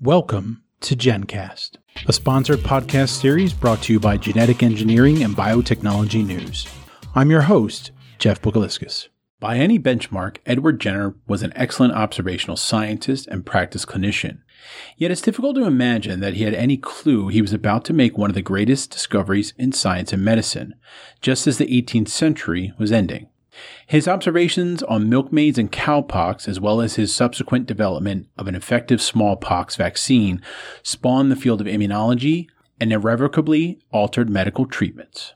Welcome to GenCast, a sponsored podcast series brought to you by Genetic Engineering and Biotechnology News. I'm your host, Jeff Bogaliscus. By any benchmark, Edward Jenner was an excellent observational scientist and practice clinician. Yet it's difficult to imagine that he had any clue he was about to make one of the greatest discoveries in science and medicine, just as the 18th century was ending. His observations on milkmaids and cowpox, as well as his subsequent development of an effective smallpox vaccine, spawned the field of immunology and irrevocably altered medical treatments.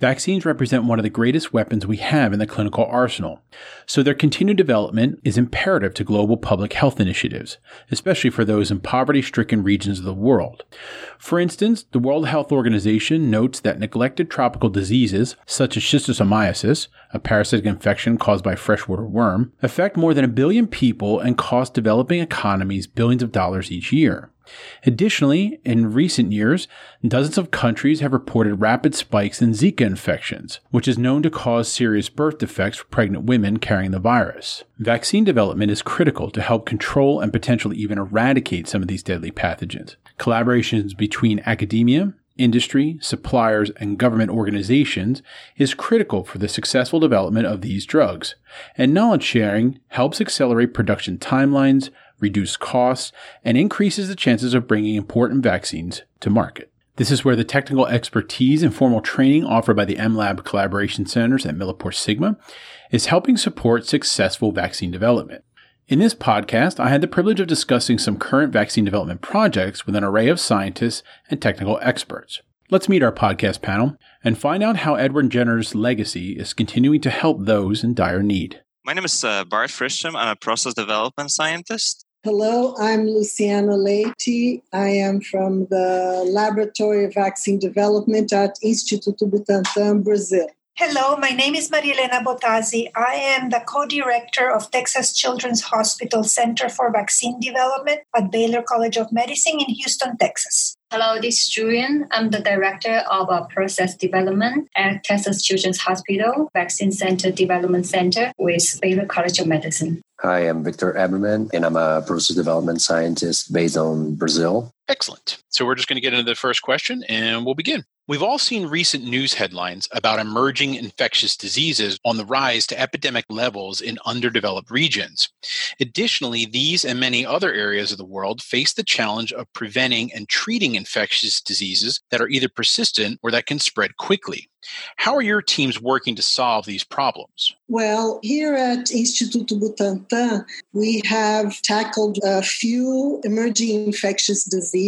Vaccines represent one of the greatest weapons we have in the clinical arsenal, so their continued development is imperative to global public health initiatives, especially for those in poverty stricken regions of the world. For instance, the World Health Organization notes that neglected tropical diseases, such as schistosomiasis, a parasitic infection caused by freshwater worm, affect more than a billion people and cost developing economies billions of dollars each year. Additionally, in recent years, dozens of countries have reported rapid spikes in Zika infections, which is known to cause serious birth defects for pregnant women carrying the virus. Vaccine development is critical to help control and potentially even eradicate some of these deadly pathogens. Collaborations between academia, industry, suppliers, and government organizations is critical for the successful development of these drugs, and knowledge sharing helps accelerate production timelines, reduce costs, and increases the chances of bringing important vaccines to market. This is where the technical expertise and formal training offered by the MLab collaboration centers at Millipore Sigma is helping support successful vaccine development. In this podcast, I had the privilege of discussing some current vaccine development projects with an array of scientists and technical experts. Let's meet our podcast panel and find out how Edward Jenner's legacy is continuing to help those in dire need. My name is uh, Bart Frischem. I'm a process development scientist. Hello, I'm Luciana Leite. I am from the Laboratory of Vaccine Development at Instituto Butantan, Brazil. Hello, my name is Marielena Botazzi. I am the co director of Texas Children's Hospital Center for Vaccine Development at Baylor College of Medicine in Houston, Texas. Hello, this is Julian. I'm the director of process development at Texas Children's Hospital Vaccine Center Development Center with Baylor College of Medicine. Hi, I'm Victor Eberman, and I'm a process development scientist based on Brazil. Excellent. So we're just going to get into the first question and we'll begin. We've all seen recent news headlines about emerging infectious diseases on the rise to epidemic levels in underdeveloped regions. Additionally, these and many other areas of the world face the challenge of preventing and treating infectious diseases that are either persistent or that can spread quickly. How are your teams working to solve these problems? Well, here at Instituto Butantan, we have tackled a few emerging infectious diseases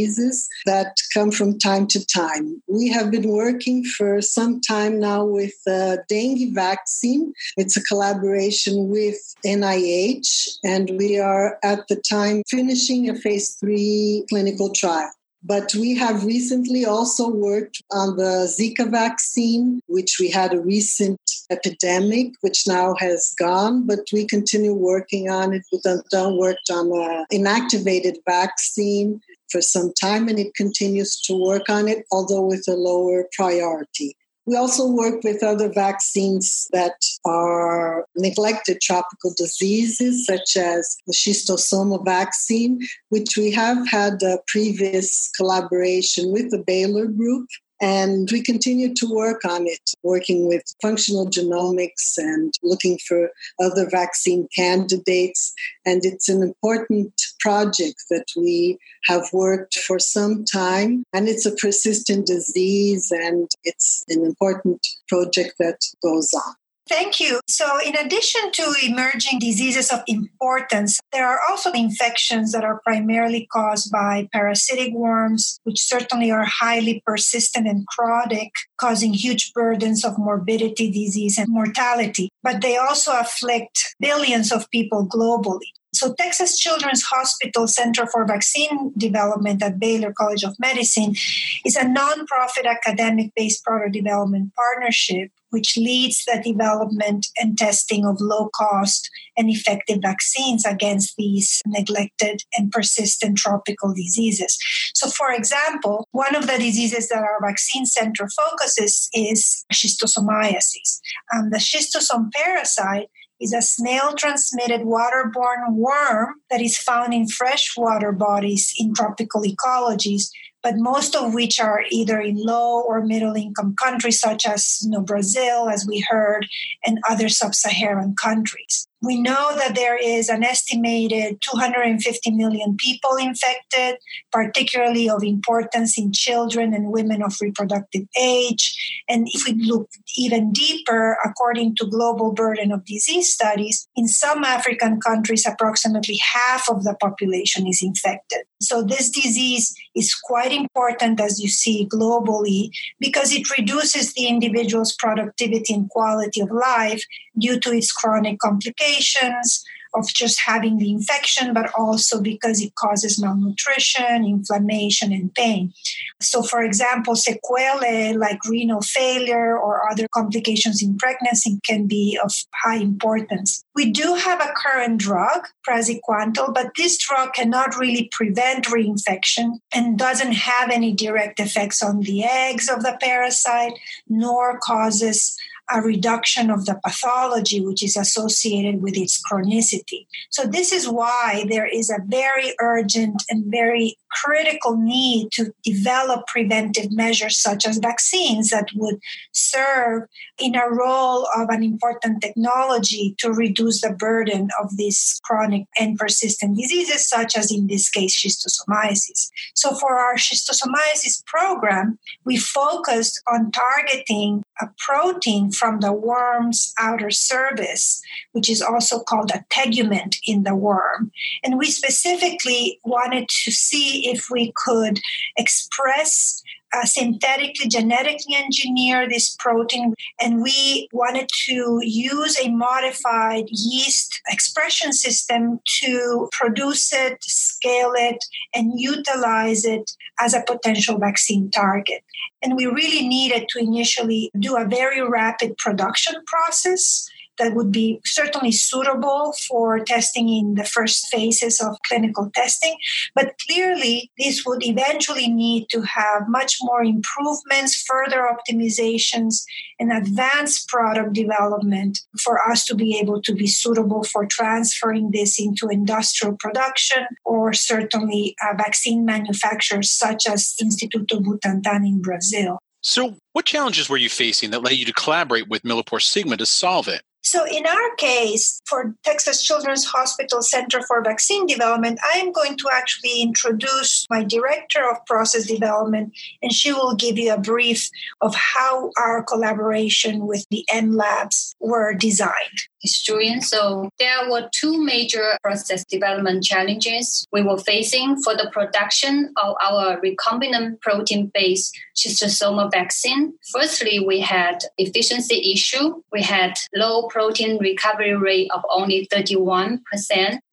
that come from time to time. We have been working for some time now with the dengue vaccine. It's a collaboration with NIH, and we are at the time finishing a phase three clinical trial. But we have recently also worked on the Zika vaccine, which we had a recent epidemic, which now has gone, but we continue working on it. Butantan worked on an inactivated vaccine for some time and it continues to work on it, although with a lower priority. We also work with other vaccines that are neglected tropical diseases, such as the schistosoma vaccine, which we have had a previous collaboration with the Baylor Group. And we continue to work on it, working with functional genomics and looking for other vaccine candidates. And it's an important project that we have worked for some time. And it's a persistent disease, and it's an important project that goes on. Thank you. So, in addition to emerging diseases of importance, there are also infections that are primarily caused by parasitic worms, which certainly are highly persistent and chronic, causing huge burdens of morbidity, disease, and mortality. But they also afflict billions of people globally. So, Texas Children's Hospital Center for Vaccine Development at Baylor College of Medicine is a nonprofit academic based product development partnership which leads the development and testing of low cost and effective vaccines against these neglected and persistent tropical diseases. So, for example, one of the diseases that our vaccine center focuses is schistosomiasis. The schistosome parasite is a snail transmitted waterborne worm that is found in freshwater bodies in tropical ecologies but most of which are either in low or middle income countries such as you know, Brazil, as we heard, and other sub Saharan countries. We know that there is an estimated 250 million people infected, particularly of importance in children and women of reproductive age. And if we look even deeper, according to global burden of disease studies, in some African countries, approximately half of the population is infected. So this disease is quite important, as you see globally, because it reduces the individual's productivity and quality of life due to its chronic complications, of just having the infection, but also because it causes malnutrition, inflammation, and pain. So, for example, sequelae like renal failure or other complications in pregnancy can be of high importance. We do have a current drug, praziquantel, but this drug cannot really prevent reinfection and doesn't have any direct effects on the eggs of the parasite, nor causes a reduction of the pathology which is associated with its chronicity. So, this is why there is a very urgent and very critical need to develop preventive measures such as vaccines that would serve in a role of an important technology to reduce the burden of these chronic and persistent diseases, such as in this case, schistosomiasis. So, for our schistosomiasis program, we focused on targeting a protein from the worm's outer surface, which is also called a tegument in the worm. And we specifically wanted to see if we could express uh, synthetically genetically engineer this protein and we wanted to use a modified yeast expression system to produce it scale it and utilize it as a potential vaccine target. And we really needed to initially do a very rapid production process that would be certainly suitable for testing in the first phases of clinical testing. But clearly, this would eventually need to have much more improvements, further optimizations, and advanced product development for us to be able to be suitable for transferring this into industrial production or certainly uh, vaccine manufacturers such as Instituto Butantan in Brazil. So, what challenges were you facing that led you to collaborate with Millipore Sigma to solve it? So, in our case, for Texas Children's Hospital Center for Vaccine Development, I am going to actually introduce my director of process development, and she will give you a brief of how our collaboration with the M Labs were designed So there were two major process development challenges we were facing for the production of our recombinant protein-based schistosoma vaccine. Firstly, we had efficiency issue. We had low protein recovery rate of only 31%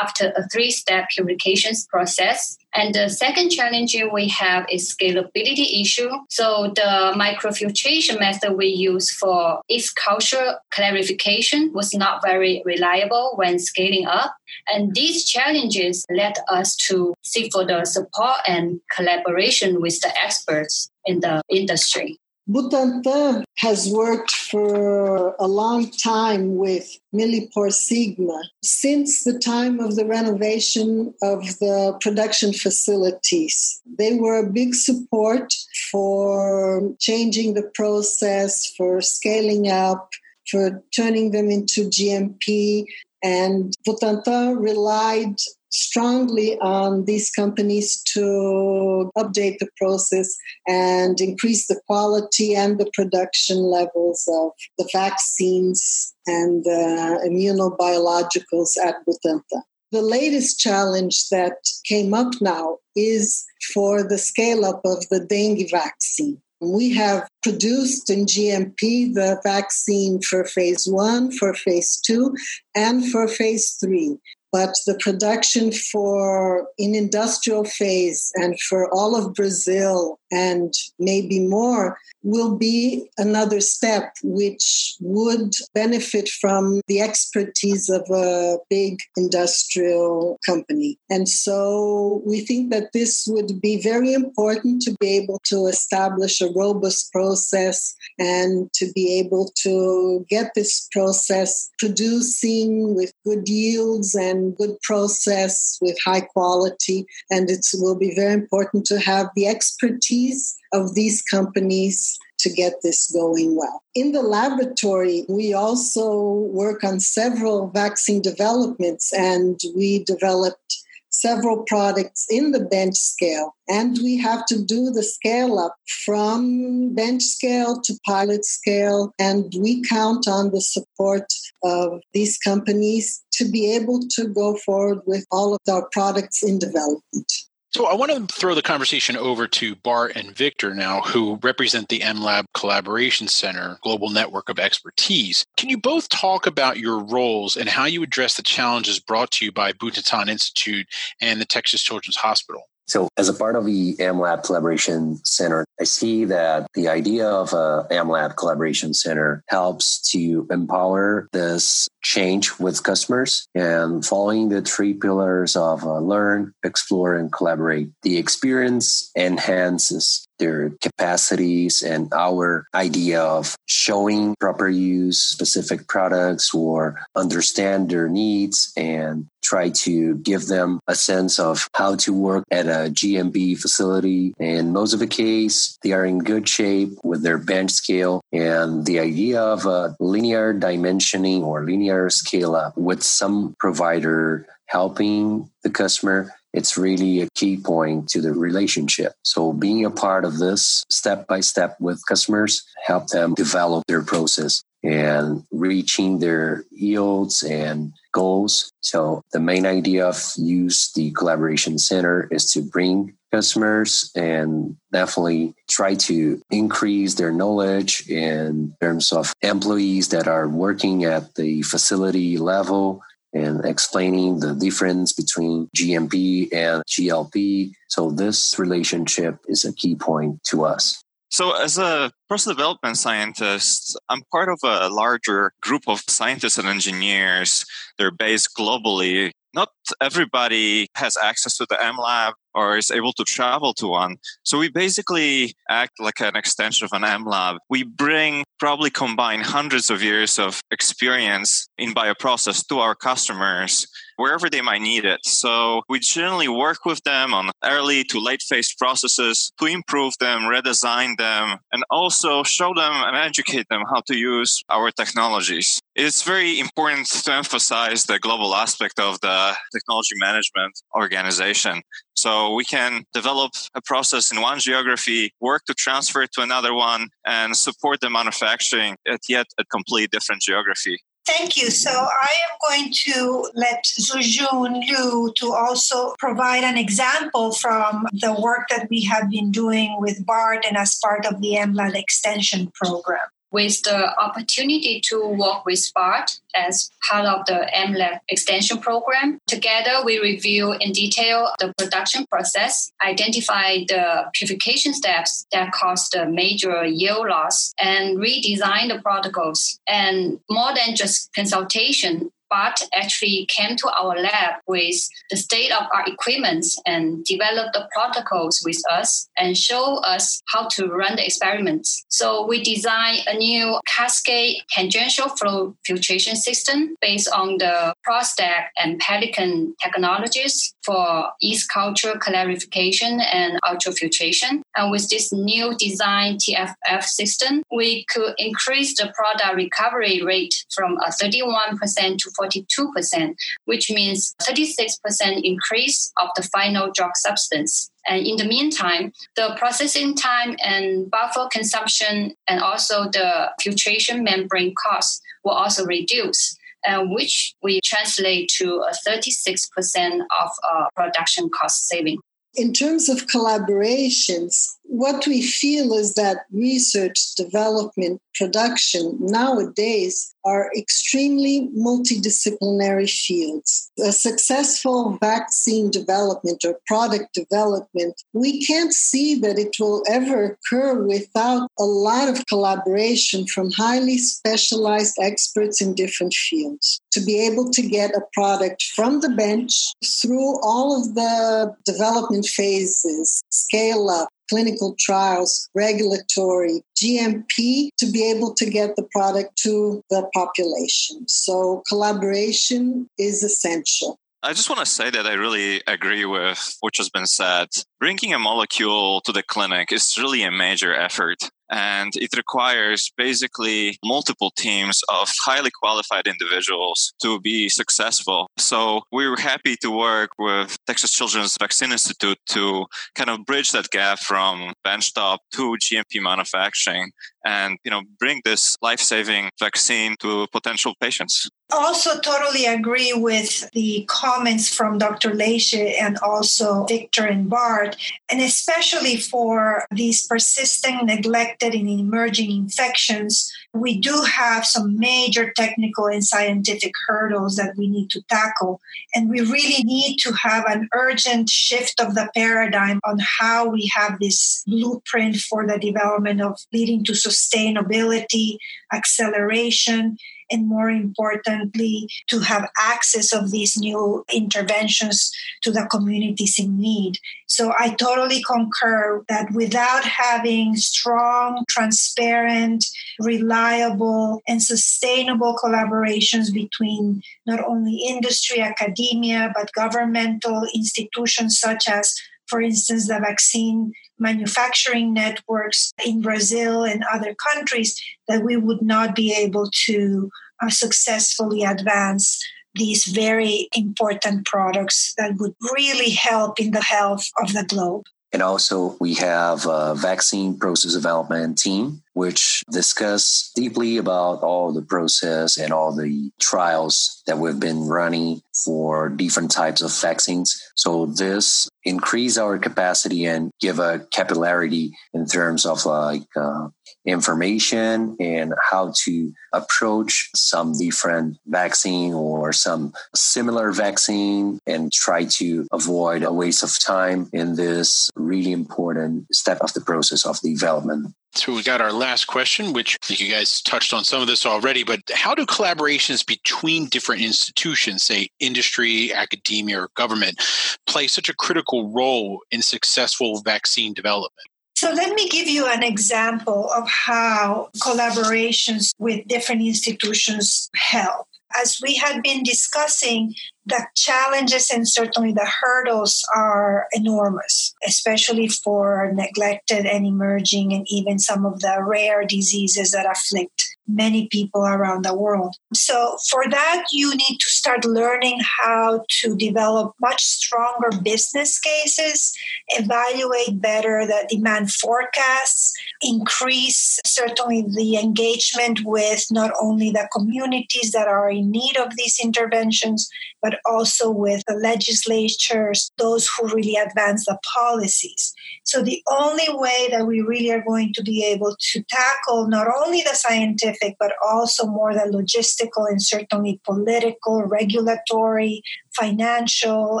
after a three-step purification process. And the second challenge we have is scalability issue. So the microfiltration method we use for its culture clarification was not very reliable when scaling up. And these challenges led us to seek for the support and collaboration with the experts in the industry. Butantan has worked for a long time with MilliporeSigma since the time of the renovation of the production facilities. They were a big support for changing the process, for scaling up, for turning them into GMP. And Butantan relied strongly on these companies to update the process and increase the quality and the production levels of the vaccines and the immunobiologicals at Butantan. The latest challenge that came up now is for the scale up of the dengue vaccine. We have produced in GMP the vaccine for phase one, for phase two, and for phase three. But the production for in industrial phase and for all of Brazil and maybe more will be another step which would benefit from the expertise of a big industrial company. And so we think that this would be very important to be able to establish a robust process and to be able to get this process producing with good yields and good process with high quality. And it will be very important to have the expertise of these companies to get this going well. In the laboratory, we also work on several vaccine developments and we developed several products in the bench scale. And we have to do the scale up from bench scale to pilot scale. And we count on the support of these companies to be able to go forward with all of our products in development. So I want to throw the conversation over to Bart and Victor now, who represent the MLab Collaboration Center global network of expertise. Can you both talk about your roles and how you address the challenges brought to you by Butantan Institute and the Texas Children's Hospital? So, as a part of the AmLab Collaboration Center, I see that the idea of a AmLab Collaboration Center helps to empower this change with customers and following the three pillars of uh, learn, explore, and collaborate. The experience enhances their capacities and our idea of showing proper use specific products or understand their needs and try to give them a sense of how to work at a GMB facility. And most of the case, they are in good shape with their bench scale. And the idea of a linear dimensioning or linear scale up with some provider helping the customer it's really a key point to the relationship. So being a part of this step by step with customers help them develop their process and reaching their yields and goals. So the main idea of use the collaboration center is to bring customers and definitely try to increase their knowledge in terms of employees that are working at the facility level and explaining the difference between GMP and GLP. So this relationship is a key point to us. So, as a process development scientist, I'm part of a larger group of scientists and engineers. They're based globally. Not everybody has access to the MLab or is able to travel to one. So we basically act like an extension of an MLab. We bring probably combine hundreds of years of experience in bioprocess to our customers wherever they might need it. So we generally work with them on early to late phase processes to improve them, redesign them, and also show them and educate them how to use our technologies. It's very important to emphasize the global aspect of the technology management organization. So we can develop a process in one geography, work to transfer it to another one, and support the manufacturing at yet a complete different geography. Thank you. So I am going to let Zujun Liu to also provide an example from the work that we have been doing with BART and as part of the MLab extension program with the opportunity to work with BART as part of the MLab extension program. Together, we review in detail the production process, identify the purification steps that cause the major yield loss, and redesign the protocols. And more than just consultation, but actually came to our lab with the state of our equipment and developed the protocols with us and show us how to run the experiments. So we designed a new cascade tangential flow filtration system based on the ProstACT and Pelican technologies for yeast culture clarification and ultrafiltration. And with this new design TFF system, we could increase the product recovery rate from a 31% to 42%, which means 36% increase of the final drug substance. And in the meantime, the processing time and buffer consumption and also the filtration membrane costs will also reduce. Which we translate to a 36% of uh, production cost saving. In terms of collaborations, what we feel is that research, development, production nowadays are extremely multidisciplinary fields. A successful vaccine development or product development, we can't see that it will ever occur without a lot of collaboration from highly specialized experts in different fields. To be able to get a product from the bench through all of the development phases, scale up, clinical trials, regulatory, GMP to be able to get the product to the population. So collaboration is essential. I just want to say that I really agree with what has been said. Bringing a molecule to the clinic is really a major effort and it requires basically multiple teams of highly qualified individuals to be successful. So we are happy to work with Texas Children's Vaccine Institute to kind of bridge that gap from benchtop to GMP manufacturing and you know bring this life-saving vaccine to potential patients also totally agree with the comments from dr Layche and also victor and bart and especially for these persistent neglected and emerging infections we do have some major technical and scientific hurdles that we need to tackle and we really need to have an urgent shift of the paradigm on how we have this blueprint for the development of leading to sustainability, acceleration, and more importantly, to have access of these new interventions to the communities in need. So I totally concur that without having strong, transparent, reliable, and sustainable collaborations between not only industry, academia, but governmental institutions such as for instance, the vaccine manufacturing networks in Brazil and other countries, that we would not be able to uh, successfully advance these very important products that would really help in the health of the globe. And also, we have a vaccine process development team, which discuss deeply about all the process and all the trials that we've been running for different types of vaccines. So this increase our capacity and give a capillarity in terms of like uh, information and how to approach some different vaccine or some similar vaccine and try to avoid a waste of time in this really important step of the process of development. So we got our last question, which I think you guys touched on some of this already, but how do collaborations between different institutions, say industry, academia, or government, play such a critical role in successful vaccine development? So let me give you an example of how collaborations with different institutions help. As we had been discussing, the challenges and certainly the hurdles are enormous, especially for neglected and emerging and even some of the rare diseases that afflict many people around the world. So, for that, you need to start learning how to develop much stronger business cases, evaluate better the demand forecasts, increase certainly the engagement with not only the communities that are in need of these interventions, but also with the legislatures, those who really advance the policies. So, the only way that we really are going to be able to tackle not only the scientific, but also more the logistical and certainly political, regulatory, financial,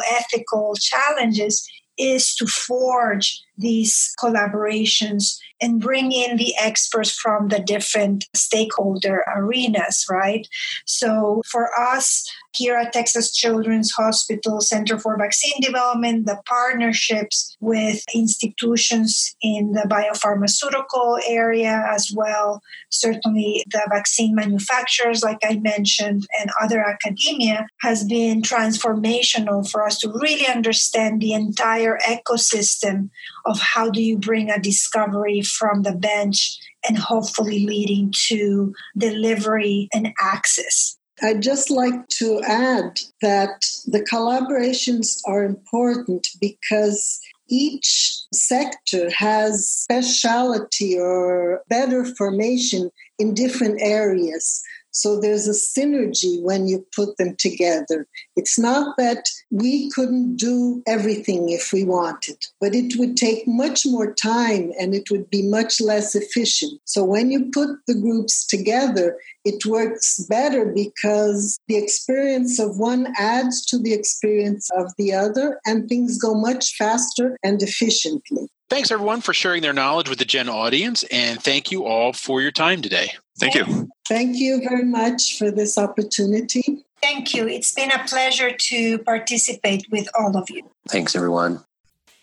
ethical challenges is to forge these collaborations and bring in the experts from the different stakeholder arenas, right? So for us here at Texas Children's Hospital Center for Vaccine Development, the partnerships with institutions in the biopharmaceutical area as well, certainly the vaccine manufacturers, like I mentioned, and other academia has been transformational for us to really understand the entire ecosystem of how do you bring a discovery from the bench and hopefully leading to delivery and access. I'd just like to add that the collaborations are important because each sector has speciality or better formation in different areas. So there's a synergy when you put them together. It's not that we couldn't do everything if we wanted, but it would take much more time and it would be much less efficient. So when you put the groups together, it works better because the experience of one adds to the experience of the other, and things go much faster and efficiently. Thanks, everyone, for sharing their knowledge with the Gen audience, and thank you all for your time today. Thank you. Thank you very much for this opportunity. Thank you. It's been a pleasure to participate with all of you. Thanks, everyone.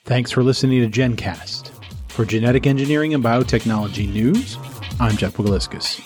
Thanks for listening to GenCast. For genetic engineering and biotechnology news, I'm Jeff Bogaliscus.